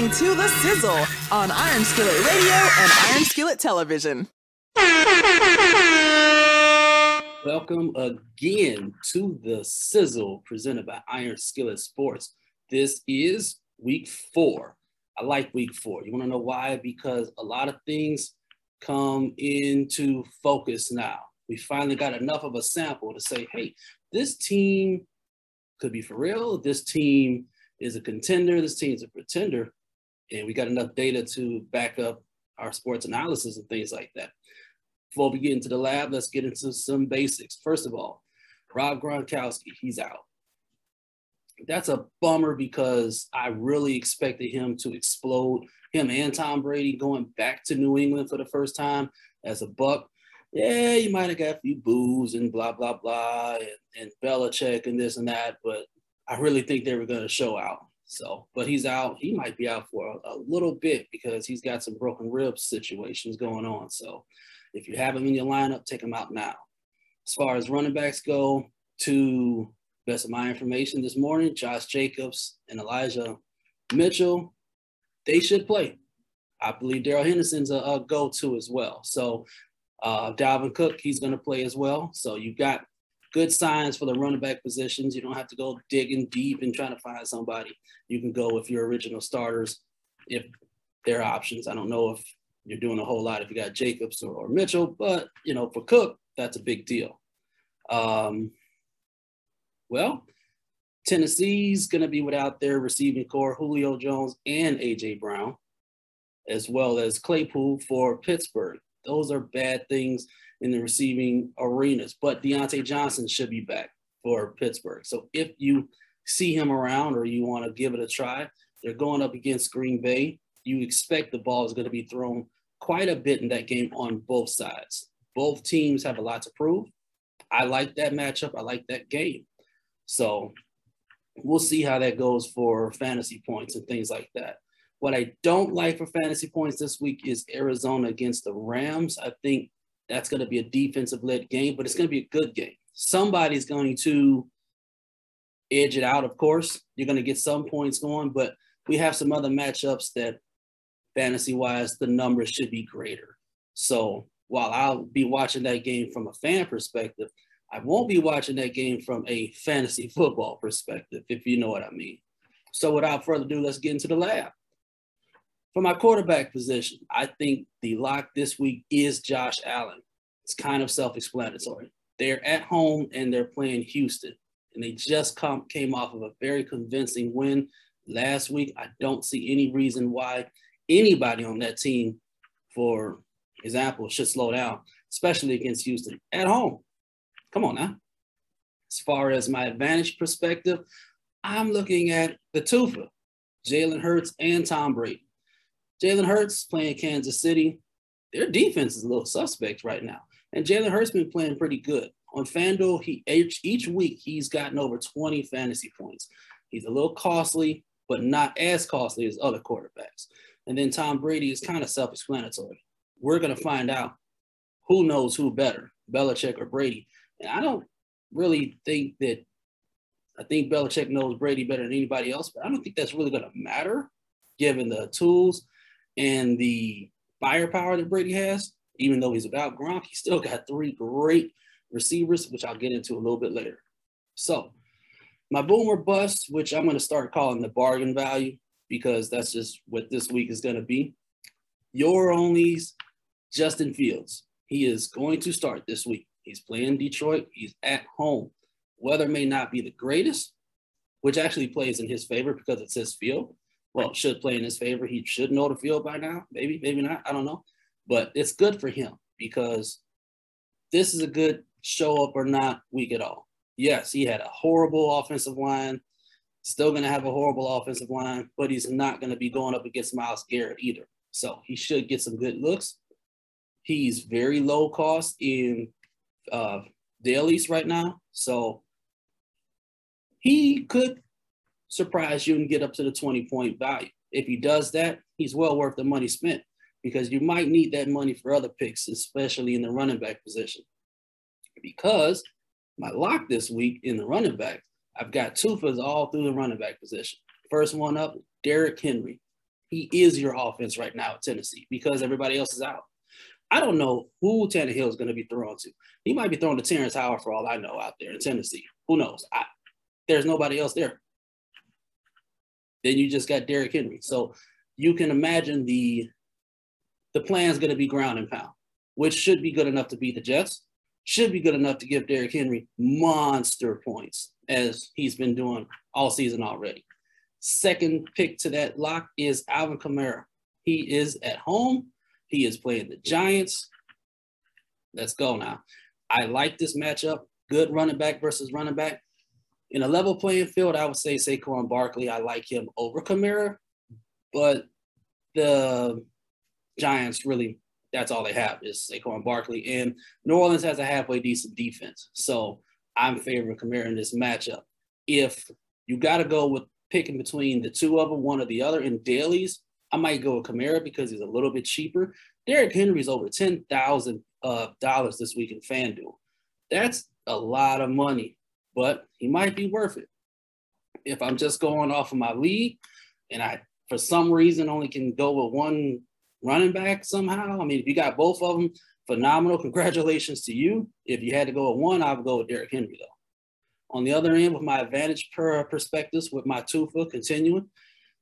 listening to The Sizzle on Iron Skillet Radio and Iron Skillet Television. Welcome again to The Sizzle presented by Iron Skillet Sports. This is week four. I like week four. You want to know why? Because a lot of things come into focus now. We finally got enough of a sample to say, hey, this team could be for real. This team is a contender. This team is a pretender. And we got enough data to back up our sports analysis and things like that. Before we get into the lab, let's get into some basics. First of all, Rob Gronkowski, he's out. That's a bummer because I really expected him to explode. Him and Tom Brady going back to New England for the first time as a buck. Yeah, you might have got a few boos and blah, blah, blah, and, and Belichick and this and that, but I really think they were going to show out. So, but he's out. He might be out for a, a, little bit because he's got some broken ribs situations going on. So, if you have him in your lineup, take him out now. As far as running backs go, to best of my information this morning, Josh Jacobs and Elijah Mitchell, they should play. I believe Darrell Henderson's a, a go-to as well. So, uh, Dalvin Cook, he's going to play as well. So you've got good signs for the running back positions. You don't have to go digging deep and trying to find somebody. You can go with your original starters if there are options. I don't know if you're doing a whole lot if you got Jacobs or, or Mitchell, but you know, for Cook, that's a big deal. Um, well, Tennessee's going to be without their receiving corps, Julio Jones and AJ Brown, as well as Claypool for Pittsburgh. Those are bad things in the receiving arenas. But Diontae Johnson should be back for Pittsburgh. So if you see him around or you want to give it a try, they're going up against Green Bay. You expect the ball is going to be thrown quite a bit in that game on both sides. Both teams have a lot to prove. I like that matchup. I like that game. So we'll see how that goes for fantasy points and things like that. What I don't like for fantasy points this week is Arizona against the Rams. I think that's going to be a defensive led game, but it's going to be a good game. Somebody's going to edge it out, of course. You're going to get some points going, but we have some other matchups that fantasy wise, the numbers should be greater. So while I'll be watching that game from a fan perspective, I won't be watching that game from a fantasy football perspective, if you know what I mean. So without further ado, let's get into the lab. For my quarterback position, I think the lock this week is Josh Allen. It's kind of self-explanatory. They're at home and they're playing Houston, and they just come, came off of a very convincing win last week. I don't see any reason why anybody on that team, for example, should slow down, especially against Houston at home. Come on now. As far as my advantage perspective, I'm looking at the Tufa, Jalen Hurts and Tom Brady. Jalen Hurts playing Kansas City. Their defense is a little suspect right now. And Jalen Hurts been playing pretty good. On FanDuel, he each, each week he's gotten over 20 fantasy points. He's a little costly, but not as costly as other quarterbacks. And then Tom Brady is kind of self-explanatory. We're going to find out who knows who better, Belichick or Brady. And I don't really think that I think Belichick knows Brady better than anybody else, but I don't think that's really going to matter given the tools and the firepower that Brady has, even though he's without Gronk, he still got three great receivers, which I'll get into a little bit later. So, my boomer bust, which I'm going to start calling the bargain value because that's just what this week is going to be. Your only's Justin Fields. He is going to start this week. He's playing Detroit. He's at home. Weather may not be the greatest, which actually plays in his favor because it says field well, should play in his favor. He should know the field by now. Maybe, maybe not. I don't know. But it's good for him because this is a good show up or not week at all. Yes, he had a horrible offensive line, still going to have a horrible offensive line, but he's not going to be going up against Myles Garrett either. So he should get some good looks. He's very low cost in uh, dailies right now. So he could surprise you and get up to the 20 point value. If he does that, he's well worth the money spent because you might need that money for other picks, especially in the running back position. Because my lock this week in the running back, I've got for all through the running back position. First one up, Derrick Henry. He is your offense right now at Tennessee because everybody else is out. I don't know who Tannehill is going to be thrown to. He might be thrown to Terrence Howard for all I know out there in Tennessee. Who knows? I, there's nobody else there. Then you just got Derrick Henry. So you can imagine the the plan is going to be ground and pound, which should be good enough to beat the Jets. Should be good enough to give Derrick Henry monster points as he's been doing all season already. Second pick to that lock is Alvin Kamara. He is at home. He is playing the Giants. Let's go now. I like this matchup. Good running back versus running back. In a level playing field, I would say Saquon Barkley. I like him over Kamara, but the Giants really, that's all they have is Saquon Barkley. And New Orleans has a halfway decent defense. So I'm favoring Kamara in this matchup. If you got to go with picking between the two of them, one or the other in dailies, I might go with Kamara because he's a little bit cheaper. Derrick Henry's over ten thousand uh, dollars this week in FanDuel. That's a lot of money, but he might be worth it. If I'm just going off of my league, and I for some reason only can go with one running back somehow. I mean, if you got both of them, phenomenal. Congratulations to you. If you had to go with one, I would go with Derrick Henry though. On the other end, with my advantage per perspectives, with my Tufa continuing,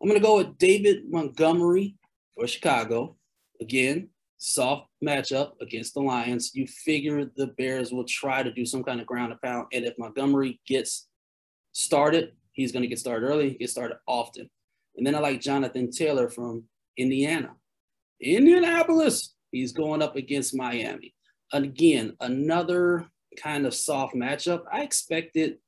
I'm going to go with David Montgomery for Chicago. Again, soft matchup against the Lions. You figure the Bears will try to do some kind of ground and pound. And if Montgomery gets started, he's going to get started early, get started often. And then I like Jonathan Taylor from Indiana. Indianapolis, he's going up against Miami. Again, another kind of soft matchup. I expected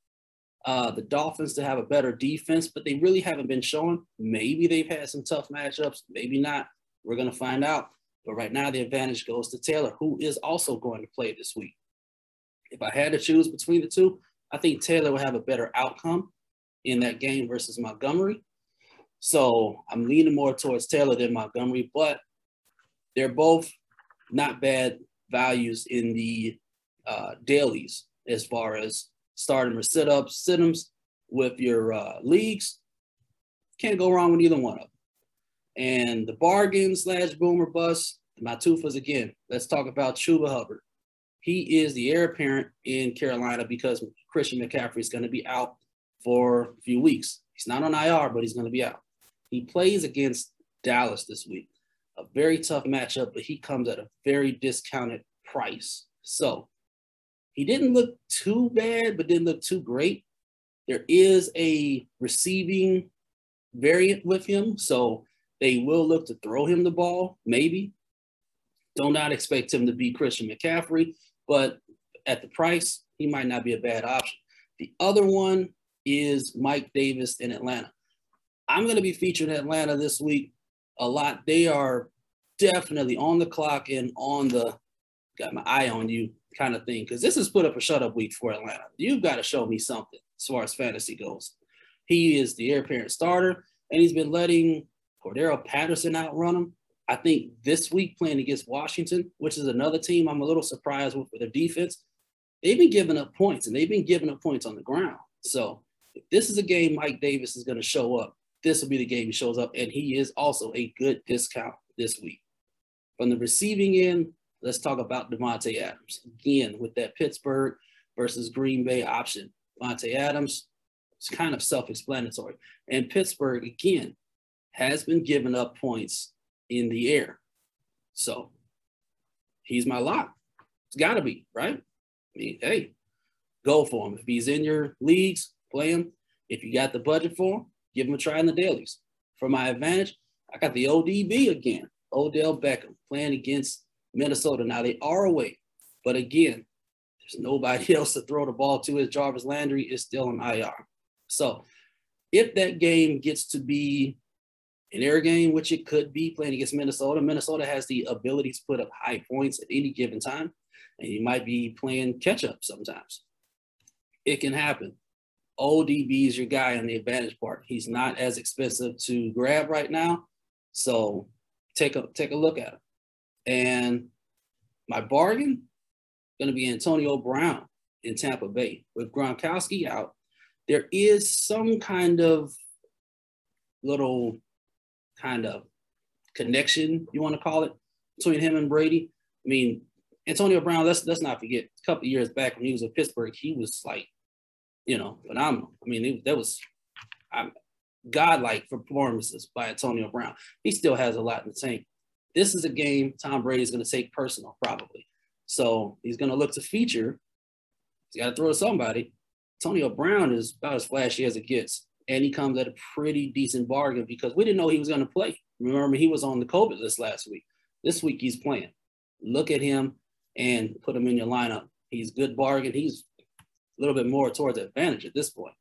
uh, the Dolphins to have a better defense, but they really haven't been showing. Maybe they've had some tough matchups, maybe not. We're going to find out. But right now, the advantage goes to Taylor, who is also going to play this week. If I had to choose between the two, I think Taylor will have a better outcome in that game versus Montgomery. So I'm leaning more towards Taylor than Montgomery, but they're both not bad values in the uh, dailies as far as starting or sit-ups, sit ups with your uh, leagues. Can't go wrong with either one of them. And the bargain slash boomer bust, my tufas again. Let's talk about Chuba Hubbard. He is the heir apparent in Carolina because Christian McCaffrey is going to be out for a few weeks. He's not on IR, but he's going to be out. He plays against Dallas this week. A very tough matchup, but he comes at a very discounted price. So he didn't look too bad, but didn't look too great. There is a receiving variant with him, so they will look to throw him the ball, maybe. Do not expect him to be Christian McCaffrey, but at the price, he might not be a bad option. The other one is Mike Davis in Atlanta. I'm going to be featuring Atlanta this week a lot. They are definitely on the clock and on the got my eye on you kind of thing. Because this is put up a shut up week for Atlanta. You've got to show me something as far as fantasy goes. He is the heir apparent starter, and he's been letting Cordarrelle Patterson outrun them. I think this week playing against Washington, which is another team I'm a little surprised with for their defense, they've been giving up points and they've been giving up points on the ground. So if this is a game Mike Davis is going to show up, this will be the game he shows up, and he is also a good discount this week. From the receiving end, let's talk about Davante Adams. Again, with that Pittsburgh versus Green Bay option. Davante Adams, it's kind of self-explanatory. And Pittsburgh, again, has been giving up points in the air. So he's my lock. It's got to be, right? I mean, hey, go for him. If he's in your leagues, play him. If you got the budget for him, give him a try in the dailies. For my advantage, I got the ODB again. Odell Beckham playing against Minnesota. Now they are away, but again, there's nobody else to throw the ball to. As Jarvis Landry is still in IR. So if that game gets to be an air game, which it could be playing against Minnesota, Minnesota has the ability to put up high points at any given time, and you might be playing catch up sometimes. It can happen. ODB is your guy on the advantage part. He's not as expensive to grab right now, so take a take a look at him. And my bargain going to be Antonio Brown in Tampa Bay with Gronkowski out. There is some kind of little kind of connection, you want to call it, between him and Brady. I mean, Antonio Brown, let's let's not forget, a couple years back when he was at Pittsburgh, he was like, you know, phenomenal. I mean, it, that was I'm, godlike performances by Antonio Brown. He still has a lot in the tank. This is a game Tom Brady is going to take personal, probably. So he's going to look to feature. He's got to throw to somebody. Antonio Brown is about as flashy as it gets. And he comes at a pretty decent bargain because we didn't know he was going to play. Remember, he was on the COVID list last week. This week he's playing. Look at him and put him in your lineup. He's good bargain. He's a little bit more towards advantage at this point.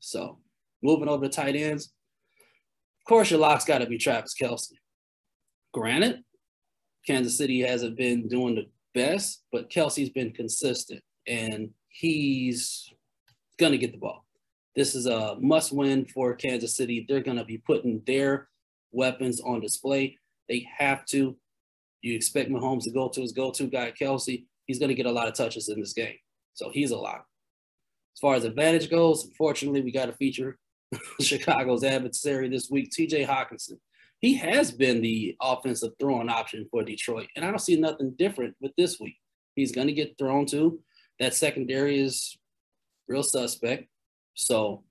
So moving over to tight ends. Of course, your lock's got to be Travis Kelce. Granted, Kansas City hasn't been doing the best, but Kelce's been consistent and he's going to get the ball. This is a must win for Kansas City. They're going to be putting their weapons on display. They have to. You expect Mahomes to go to his go to guy, Kelce. He's going to get a lot of touches in this game. So he's a lock. As far as advantage goes, unfortunately, we got to feature Chicago's adversary this week, TJ Hockenson. He has been the offensive throwing option for Detroit, and I don't see nothing different with this week. He's going to get thrown to. That secondary is real suspect. So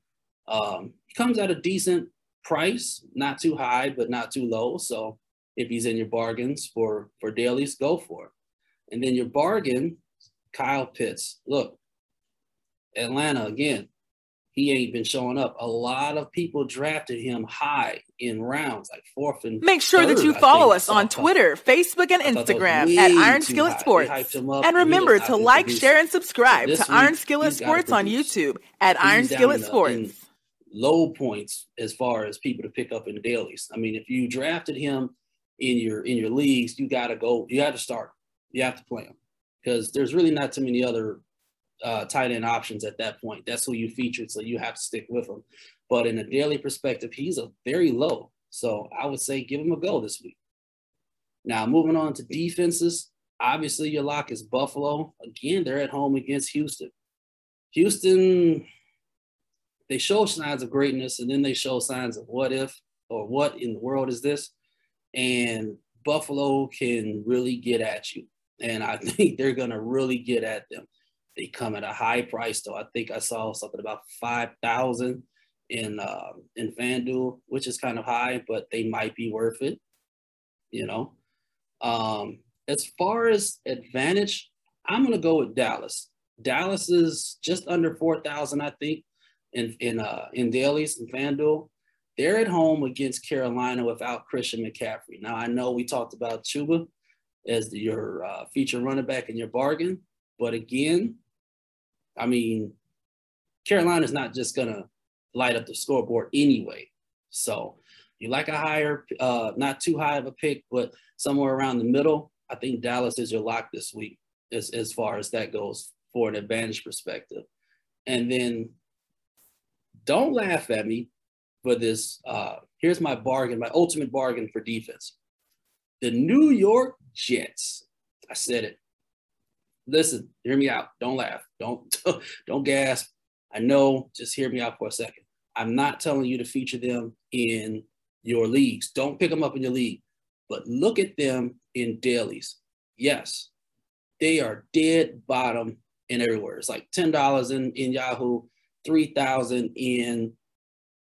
um, comes at a decent price, not too high, but not too low. So if he's in your bargains for for dailies, go for it. And then your bargain, Kyle Pitts. Look, Atlanta again. He ain't been showing up. A lot of people drafted him high in rounds, like fourth and. Make sure third, that you follow us on Twitter, Facebook, and Instagram at Iron Skillet Sports. And remember to like, share, and subscribe to Iron Skillet Sports on YouTube at he's Iron Skillet Sports low points as far as people to pick up in the dailies. I mean, if you drafted him in your in your leagues, you got to go. You got to start. You have to play him because there's really not too many other uh, tight end options at that point. That's who you featured, so you have to stick with him. But in a daily perspective, he's a very low. So I would say give him a go this week. Now moving on to defenses. Obviously, your lock is Buffalo. Again, they're at home against Houston. Houston they show signs of greatness and then they show signs of what if or what in the world is this. And Buffalo can really get at you. And I think they're going to really get at them. They come at a high price, though. I think I saw something about 5000 in uh, in FanDuel, which is kind of high, but they might be worth it, you know. Um, as far as advantage, I'm going to go with Dallas. Dallas is just under 4,000, I think in in uh, in dailies and FanDuel. They're at home against Carolina without Christian McCaffrey. Now I know we talked about Chuba as your uh, feature running back in your bargain, but again, I mean, Carolina's not just gonna light up the scoreboard anyway. So you like a higher, uh, not too high of a pick, but somewhere around the middle. I think Dallas is your lock this week as, as far as that goes for an advantage perspective. And then don't laugh at me for this. Uh, here's my bargain, my ultimate bargain for defense. The New York Jets. I said it. Listen, hear me out. Don't laugh. Don't don't gasp. I know. Just hear me out for a second. I'm not telling you to feature them in your leagues. Don't pick them up in your league, but look at them in dailies. Yes, they are dead bottom in everywhere. It's like ten dollars in in Yahoo, 3000 in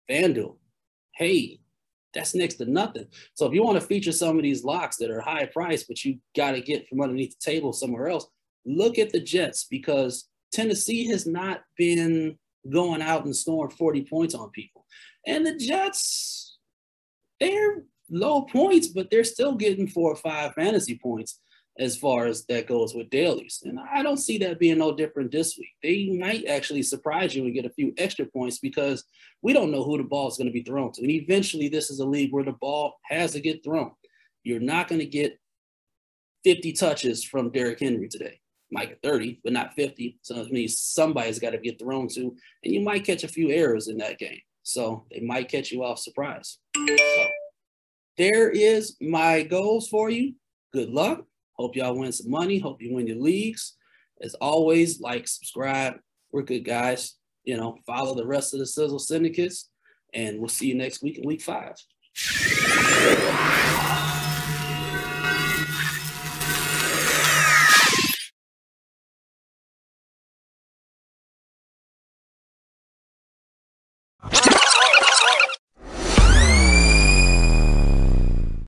FanDuel. Hey, that's next to nothing. So if you want to feature some of these locks that are high price, but you got to get from underneath the table somewhere else, look at the Jets because Tennessee has not been going out and scoring 40 points on people. And the Jets, they're low points, but they're still getting four or five fantasy points as far as that goes with dailies. And I don't see that being no different this week. They might actually surprise you and get a few extra points because we don't know who the ball is going to be thrown to. And eventually, this is a league where the ball has to get thrown. You're not going to get 50 touches from Derrick Henry today. Might get 30, but not 50. So it means somebody's got to get thrown to, and you might catch a few errors in that game. So they might catch you off surprise. So there is my goals for you. Good luck Hope y'all win some money. Hope you win your leagues. As always, like, subscribe. We're good guys. You know, follow the rest of the Sizzle syndicates, and we'll see you next week in week five.